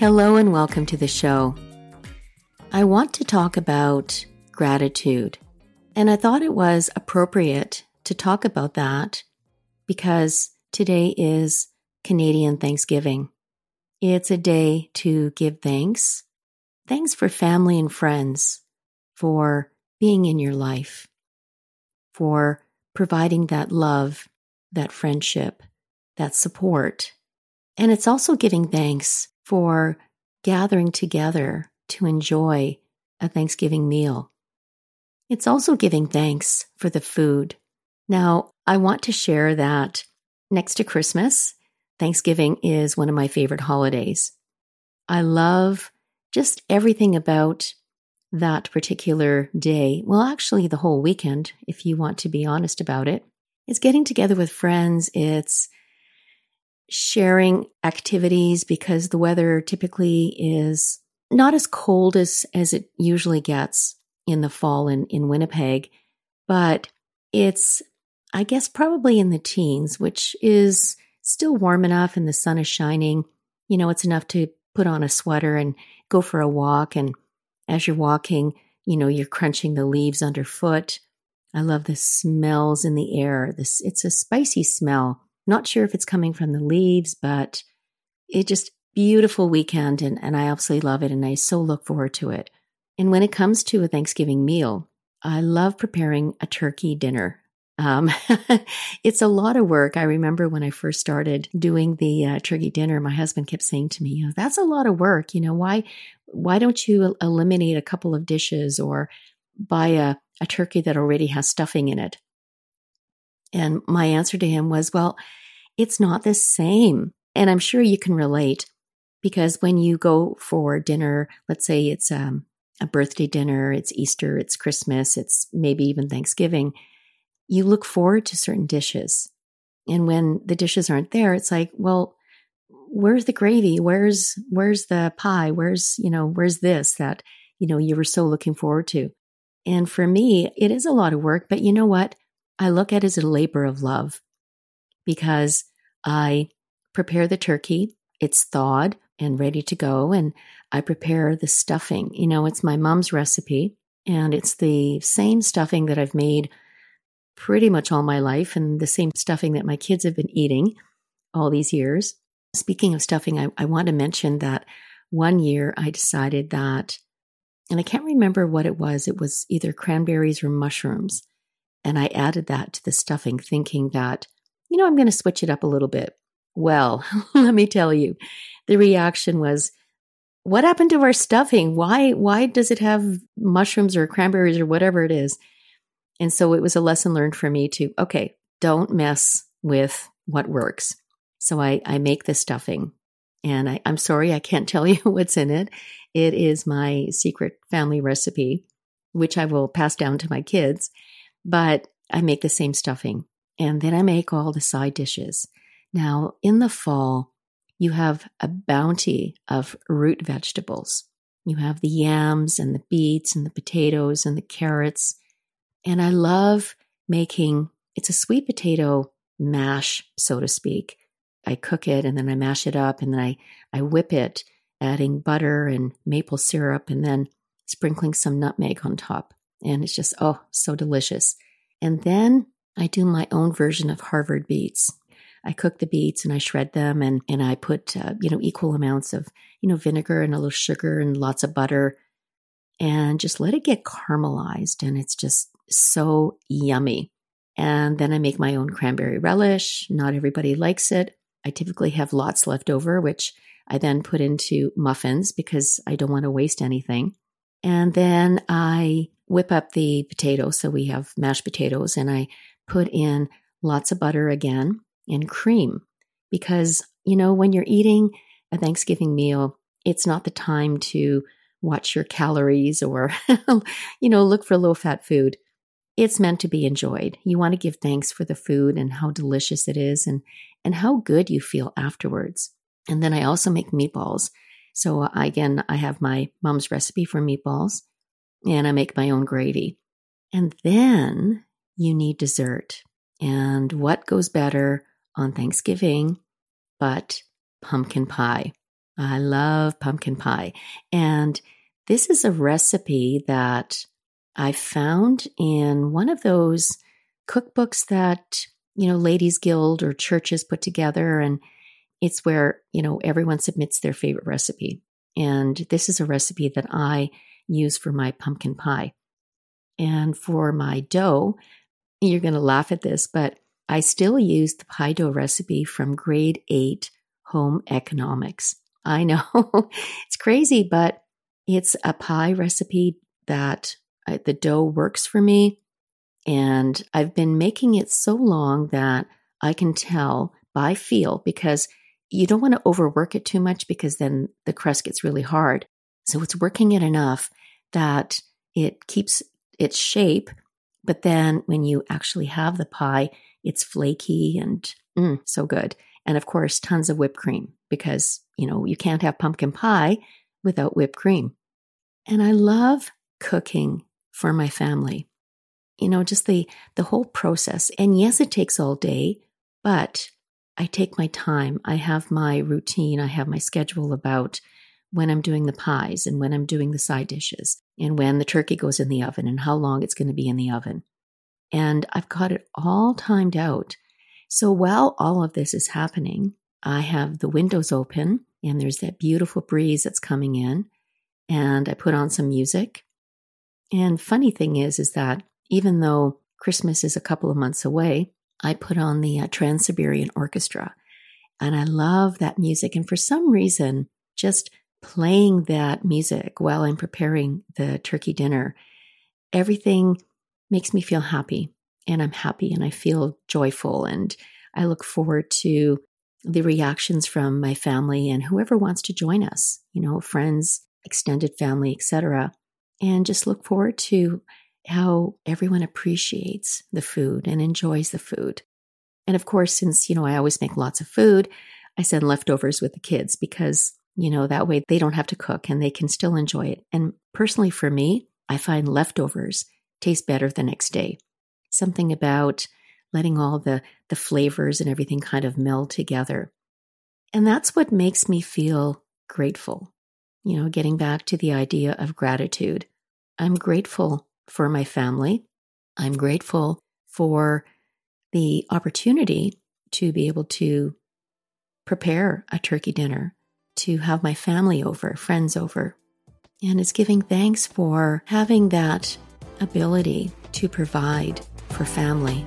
Hello and welcome to the show. I want to talk about gratitude, and I thought it was appropriate to talk about that because today is Canadian Thanksgiving. It's a day to give thanks. Thanks for family and friends, for being in your life, for providing that love, that friendship, that support. And it's also giving thanks for gathering together to enjoy a Thanksgiving meal. It's also giving thanks for the food. Now, I want to share that next to Christmas, Thanksgiving is one of my favorite holidays. I love just everything about that particular day. Well, actually, the whole weekend, if you want to be honest about it. It's getting together with friends. It's sharing activities because the weather typically is not as cold as, as it usually gets in the fall in, in Winnipeg, but it's, I guess, probably in the teens, which is still warm enough and the sun is shining. You know, it's enough to put on a sweater and go for a walk. And as you're walking, you know, you're crunching the leaves underfoot. I love the smells in the air. This it's a spicy smell not sure if it's coming from the leaves, but it just beautiful weekend and, and I absolutely love it and I so look forward to it. And when it comes to a Thanksgiving meal, I love preparing a turkey dinner. Um, it's a lot of work. I remember when I first started doing the uh, turkey dinner, my husband kept saying to me, You know, "That's a lot of work. You know why? Why don't you eliminate a couple of dishes or buy a, a turkey that already has stuffing in it?" And my answer to him was, "Well, it's not the same. And I'm sure you can relate because when you go for dinner, let's say it's um, a birthday dinner, it's Easter, it's Christmas, it's maybe even Thanksgiving, you look forward to certain dishes. And when the dishes aren't there, it's like, well, where's the gravy? Where's where's the pie? Where's, you know, where's this that, you know, you were so looking forward to? And for me, it is a lot of work, but you know what? I look at it as a labor of love because I prepare the turkey, it's thawed and ready to go, and I prepare the stuffing. You know, it's my mom's recipe, and it's the same stuffing that I've made pretty much all my life, and the same stuffing that my kids have been eating all these years. Speaking of stuffing, I, I want to mention that one year I decided that, and I can't remember what it was, it was either cranberries or mushrooms. And I added that to the stuffing, thinking that you know, I'm going to switch it up a little bit. Well, let me tell you, the reaction was, what happened to our stuffing? Why, why does it have mushrooms or cranberries or whatever it is? And so it was a lesson learned for me to, okay, don't mess with what works. So I, I make the stuffing and I, I'm sorry, I can't tell you what's in it. It is my secret family recipe, which I will pass down to my kids, but I make the same stuffing and then I make all the side dishes. Now, in the fall, you have a bounty of root vegetables. You have the yams and the beets and the potatoes and the carrots. And I love making it's a sweet potato mash, so to speak. I cook it and then I mash it up and then I, I whip it, adding butter and maple syrup and then sprinkling some nutmeg on top. And it's just, oh, so delicious. And then I do my own version of Harvard beets. I cook the beets and I shred them and, and I put, uh, you know, equal amounts of, you know, vinegar and a little sugar and lots of butter and just let it get caramelized. And it's just so yummy. And then I make my own cranberry relish. Not everybody likes it. I typically have lots left over, which I then put into muffins because I don't want to waste anything. And then I whip up the potatoes. So we have mashed potatoes and I put in lots of butter again and cream because, you know, when you're eating a Thanksgiving meal, it's not the time to watch your calories or, you know, look for low fat food. It's meant to be enjoyed. You want to give thanks for the food and how delicious it is and, and how good you feel afterwards. And then I also make meatballs. So uh, again, I have my mom's recipe for meatballs and I make my own gravy. And then you need dessert. And what goes better on Thanksgiving but pumpkin pie? I love pumpkin pie. And this is a recipe that I found in one of those cookbooks that, you know, Ladies Guild or churches put together. And it's where, you know, everyone submits their favorite recipe. And this is a recipe that I use for my pumpkin pie. And for my dough, you're going to laugh at this, but I still use the pie dough recipe from grade eight home economics. I know it's crazy, but it's a pie recipe that I, the dough works for me. And I've been making it so long that I can tell by feel because you don't want to overwork it too much because then the crust gets really hard. So it's working it enough that it keeps its shape. But then when you actually have the pie, it's flaky and mm, so good. And of course, tons of whipped cream because, you know, you can't have pumpkin pie without whipped cream. And I love cooking for my family. You know, just the the whole process. And yes, it takes all day, but I take my time. I have my routine, I have my schedule about when I'm doing the pies and when I'm doing the side dishes and when the turkey goes in the oven and how long it's going to be in the oven. And I've got it all timed out. So while all of this is happening, I have the windows open and there's that beautiful breeze that's coming in and I put on some music. And funny thing is is that even though Christmas is a couple of months away, I put on the uh, Trans-Siberian Orchestra and I love that music and for some reason just playing that music while I'm preparing the turkey dinner everything makes me feel happy and I'm happy and I feel joyful and I look forward to the reactions from my family and whoever wants to join us, you know, friends, extended family, etc. And just look forward to how everyone appreciates the food and enjoys the food. And of course, since, you know, I always make lots of food, I send leftovers with the kids because, you know, that way they don't have to cook and they can still enjoy it. And personally, for me, I find leftovers taste better the next day. Something about letting all the, the flavors and everything kind of meld together. And that's what makes me feel grateful. You know, getting back to the idea of gratitude. I'm grateful for my family. I'm grateful for the opportunity to be able to prepare a turkey dinner, to have my family over, friends over. And it's giving thanks for having that ability to provide for family.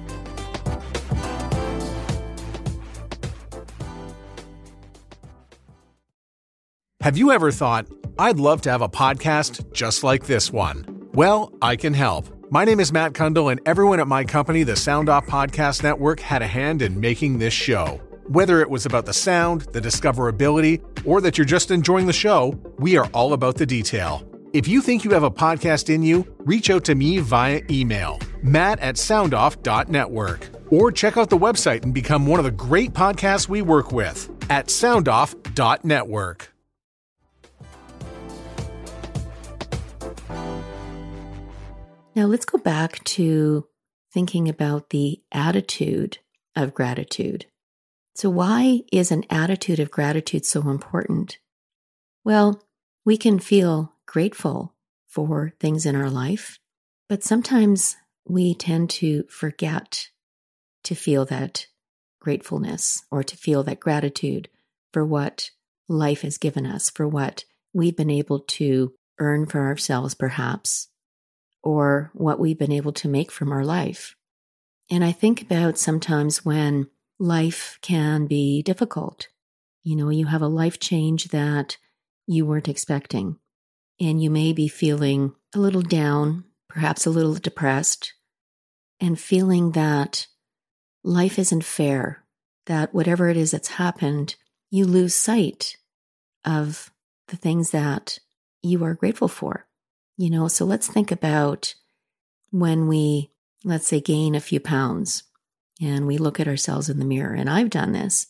Have you ever thought, I'd love to have a podcast just like this one? Well, I can help. My name is Matt Cundill, and everyone at my company, the Sound Off Podcast Network, had a hand in making this show. Whether it was about the sound, the discoverability, or that you're just enjoying the show, we are all about the detail. If you think you have a podcast in you, reach out to me via email, matt at soundoff.network, or check out the website and become one of the great podcasts we work with at soundoff.network. Now let's go back to thinking about the attitude of gratitude. So, why is an attitude of gratitude so important? Well, we can feel grateful for things in our life, but sometimes we tend to forget to feel that gratefulness or to feel that gratitude for what life has given us, for what we've been able to earn for ourselves, perhaps, or what we've been able to make from our life. And I think about sometimes when life can be difficult. You know, you have a life change that you weren't expecting, and you may be feeling a little down, perhaps a little depressed, and feeling that life isn't fair, that whatever it is that's happened, you lose sight of the things that you are grateful for. You know, so let's think about when we, let's say, gain a few pounds and we look at ourselves in the mirror. And I've done this,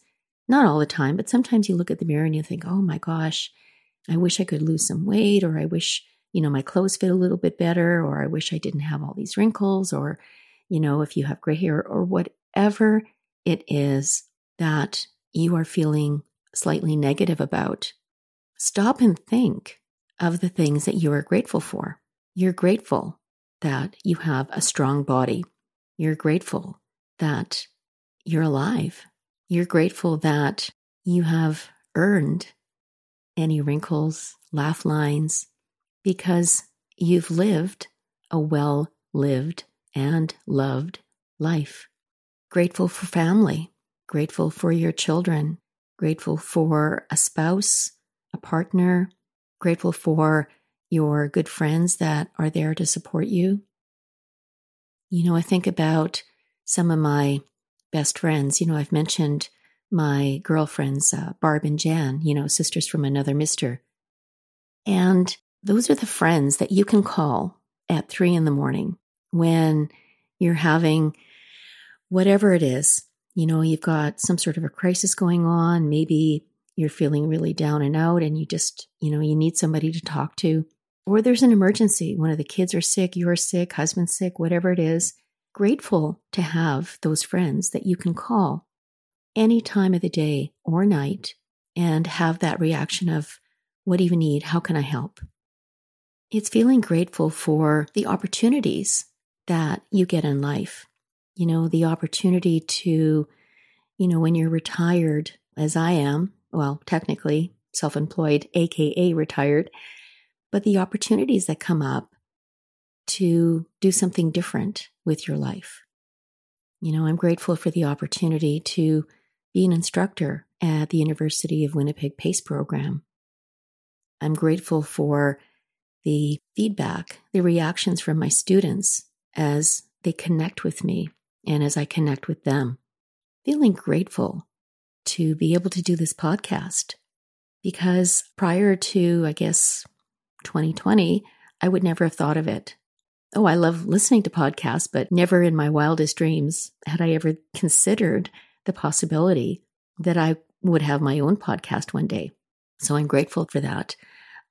not all the time, but sometimes you look at the mirror and you think, oh my gosh, I wish I could lose some weight, or I wish, you know, my clothes fit a little bit better, or I wish I didn't have all these wrinkles, or, you know, if you have gray hair, or whatever it is that you are feeling slightly negative about, stop and think of the things that you are grateful for. You're grateful that you have a strong body. You're grateful that you're alive. You're grateful that you have earned any wrinkles, laugh lines, because you've lived a well lived and loved life. Grateful for family, grateful for your children, grateful for a spouse, a partner, grateful for your good friends that are there to support you. You know, I think about some of my best friends. You know, I've mentioned my girlfriends, uh, Barb and Jan, you know, sisters from another mister. And those are the friends that you can call at three in the morning when you're having whatever it is. You know, you've got some sort of a crisis going on. Maybe you're feeling really down and out and you just, you know, you need somebody to talk to. Or there's an emergency. One of the kids are sick, you're sick, husband's sick, whatever it is grateful to have those friends that you can call any time of the day or night and have that reaction of, What do you need? How can I help? It's feeling grateful for the opportunities that you get in life. You know, the opportunity to, you know, when you're retired, as I am, well, technically self employed, AKA retired, but the opportunities that come up to do something different with your life. You know, I'm grateful for the opportunity to be an instructor at the University of Winnipeg PACE program. I'm grateful for the feedback, the reactions from my students as they connect with me and as I connect with them. Feeling grateful to be able to do this podcast because prior to, I guess, 2020, I would never have thought of it. Oh, I love listening to podcasts, but never in my wildest dreams had I ever considered the possibility that I would have my own podcast one day. So I'm grateful for that.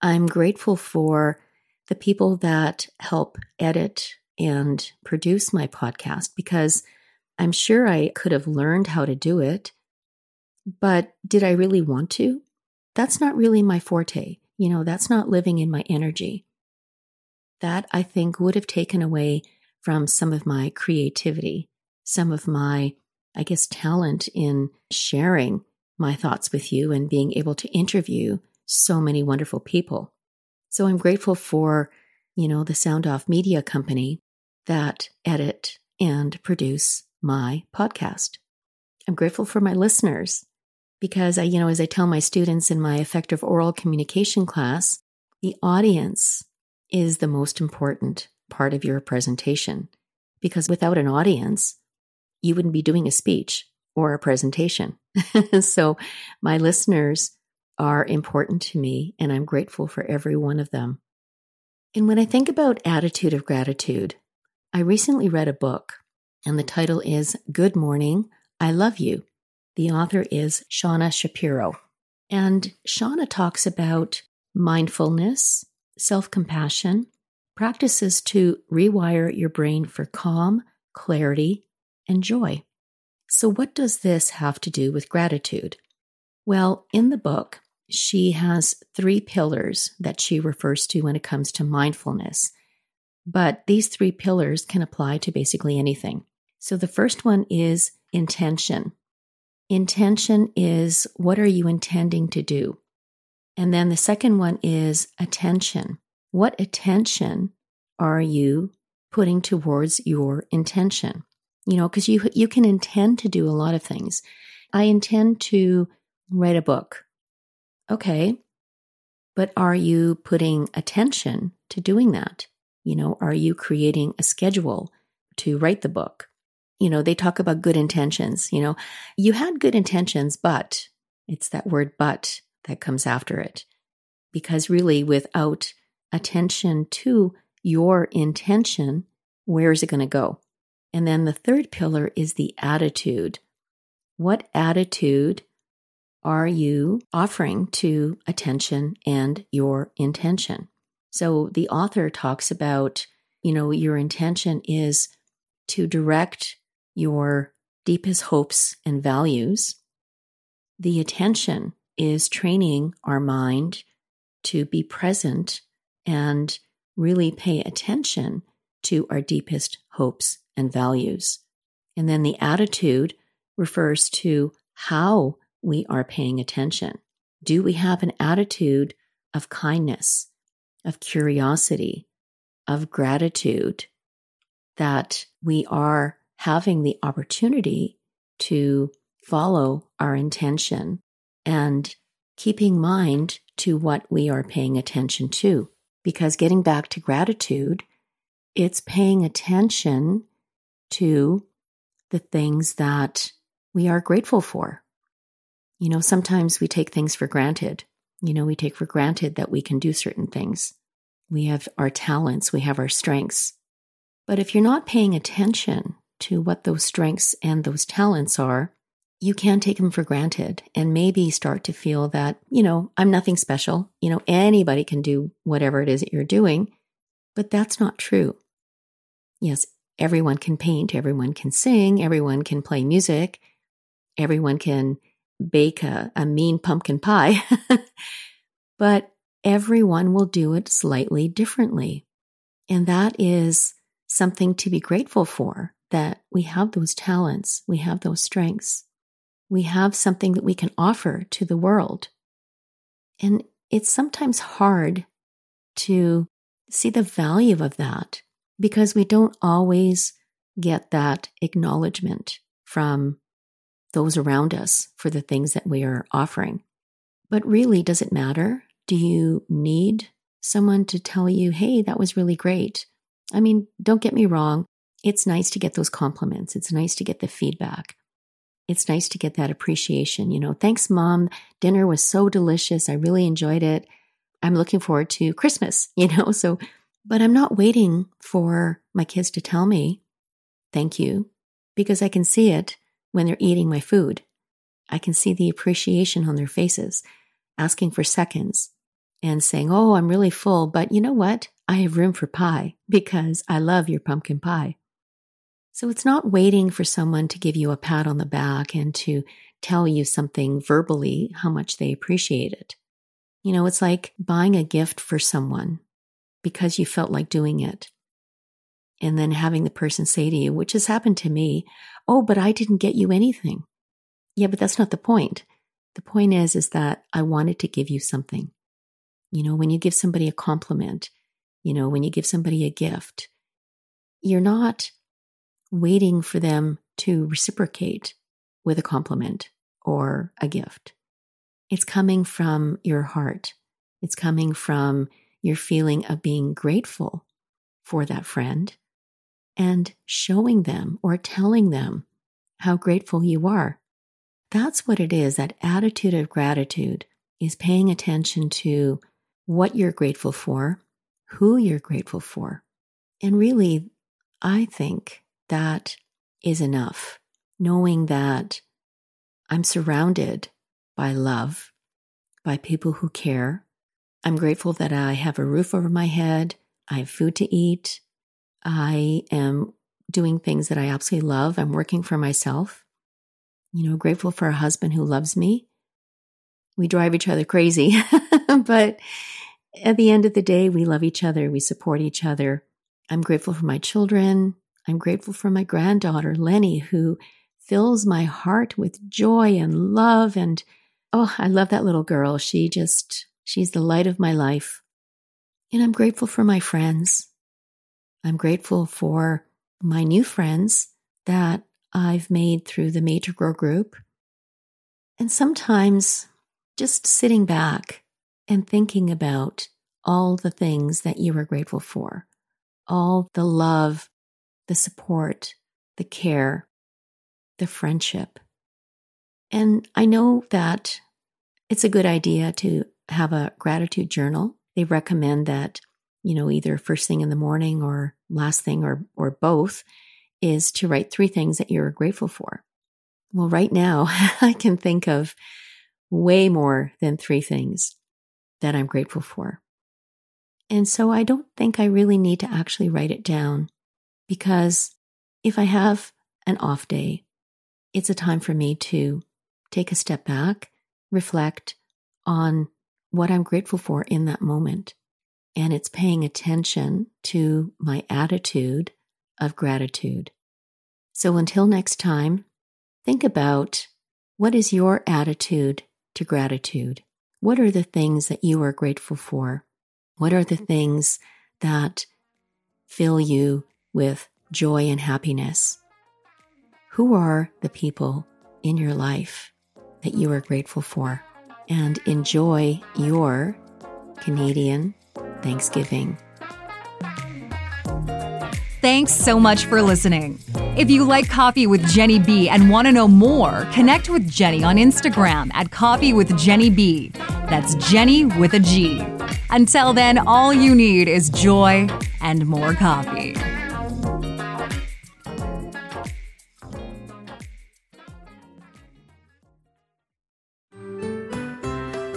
I'm grateful for the people that help edit and produce my podcast because I'm sure I could have learned how to do it. But did I really want to? That's not really my forte. You know, that's not living in my energy that I think would have taken away from some of my creativity, some of my, I guess, talent in sharing my thoughts with you and being able to interview so many wonderful people. So I'm grateful for, you know, the Sound Off Media Company that edit and produce my podcast. I'm grateful for my listeners because I, you know, as I tell my students in my effective oral communication class, the audience is the most important part of your presentation because without an audience, you wouldn't be doing a speech or a presentation. so, my listeners are important to me, and I'm grateful for every one of them. And when I think about attitude of gratitude, I recently read a book, and the title is Good Morning, I Love You. The author is Shauna Shapiro. And Shauna talks about mindfulness self compassion, practices to rewire your brain for calm, clarity, and joy. So, what does this have to do with gratitude? Well, in the book, she has three pillars that she refers to when it comes to mindfulness. But these three pillars can apply to basically anything. So the first one is intention. Intention is what are you intending to do? And then the second one is attention. What attention are you putting towards your intention? You know, because you you can intend to do a lot of things. I intend to write a book. Okay. But are you putting attention to doing that? You know, are you creating a schedule to write the book? You know, they talk about good intentions. You know, you had good intentions, but it's that word but that comes after it. Because really, without attention to your intention, where is it going to go? And then the third pillar is the attitude. What attitude are you offering to attention and your intention? So the author talks about, you know, your intention is to direct your deepest hopes and values. The attention is training our mind to be present and really pay attention to our deepest hopes and values. And then the attitude refers to how we are paying attention. Do we have an attitude of kindness, of curiosity, of gratitude that we are having the opportunity to follow our intention and keeping mind to what we are paying attention to. Because getting back to gratitude, it's paying attention to the things that we are grateful for. You know, sometimes we take things for granted. You know, we take for granted that we can do certain things. We have our talents, we have our strengths. But if you're not paying attention to what those strengths and those talents are, you can take them for granted and maybe start to feel that, you know, I'm nothing special. You know, anybody can do whatever it is that you're doing. But that's not true. Yes, everyone can paint, everyone can sing, everyone can play music, everyone can bake a, a mean pumpkin pie. but everyone will do it slightly differently. And that is something to be grateful for that we have those talents, we have those strengths we have something that we can offer to the world. And it's sometimes hard to see the value of that because we don't always get that acknowledgement from those around us for the things that we are offering. But really, does it matter? Do you need someone to tell you, hey, that was really great? I mean, don't get me wrong. It's nice to get those compliments. It's nice to get the feedback it's nice to get that appreciation. You know, thanks, mom. Dinner was so delicious. I really enjoyed it. I'm looking forward to Christmas, you know, so, but I'm not waiting for my kids to tell me thank you because I can see it when they're eating my food. I can see the appreciation on their faces, asking for seconds and saying, Oh, I'm really full, but you know what? I have room for pie because I love your pumpkin pie. So it's not waiting for someone to give you a pat on the back and to tell you something verbally how much they appreciate it. You know, it's like buying a gift for someone because you felt like doing it. And then having the person say to you, which has happened to me, Oh, but I didn't get you anything. Yeah, but that's not the point. The point is, is that I wanted to give you something. You know, when you give somebody a compliment, you know, when you give somebody a gift, you're not waiting for them to reciprocate with a compliment or a gift. It's coming from your heart. It's coming from your feeling of being grateful for that friend and showing them or telling them how grateful you are. That's what it is. That attitude of gratitude is paying attention to what you're grateful for, who you're grateful for. And really, I think that is enough. Knowing that I'm surrounded by love, by people who care. I'm grateful that I have a roof over my head. I have food to eat. I am doing things that I absolutely love. I'm working for myself. You know, grateful for a husband who loves me. We drive each other crazy, but at the end of the day, we love each other. We support each other. I'm grateful for my children. I'm grateful for my granddaughter, Lenny, who fills my heart with joy and love. And oh, I love that little girl. She just, she's the light of my life. And I'm grateful for my friends. I'm grateful for my new friends that I've made through the to Grow group. And sometimes just sitting back and thinking about all the things that you are grateful for, all the love, the support, the care, the friendship. And I know that it's a good idea to have a gratitude journal. They recommend that, you know, either first thing in the morning or last thing or, or both is to write three things that you're grateful for. Well, right now, I can think of way more than three things that I'm grateful for. And so I don't think I really need to actually write it down because if I have an off day, it's a time for me to take a step back, reflect on what I'm grateful for in that moment. And it's paying attention to my attitude of gratitude. So until next time, think about what is your attitude to gratitude? What are the things that you are grateful for? What are the things that fill you with joy and happiness? Who are the people in your life that you are grateful for? And enjoy your Canadian Thanksgiving. Thanks so much for listening. If you like Coffee with Genny B and want to know more, connect with Genny on Instagram at Coffee with Genny B. That's Genny with a G. Until then, all you need is joy and more coffee.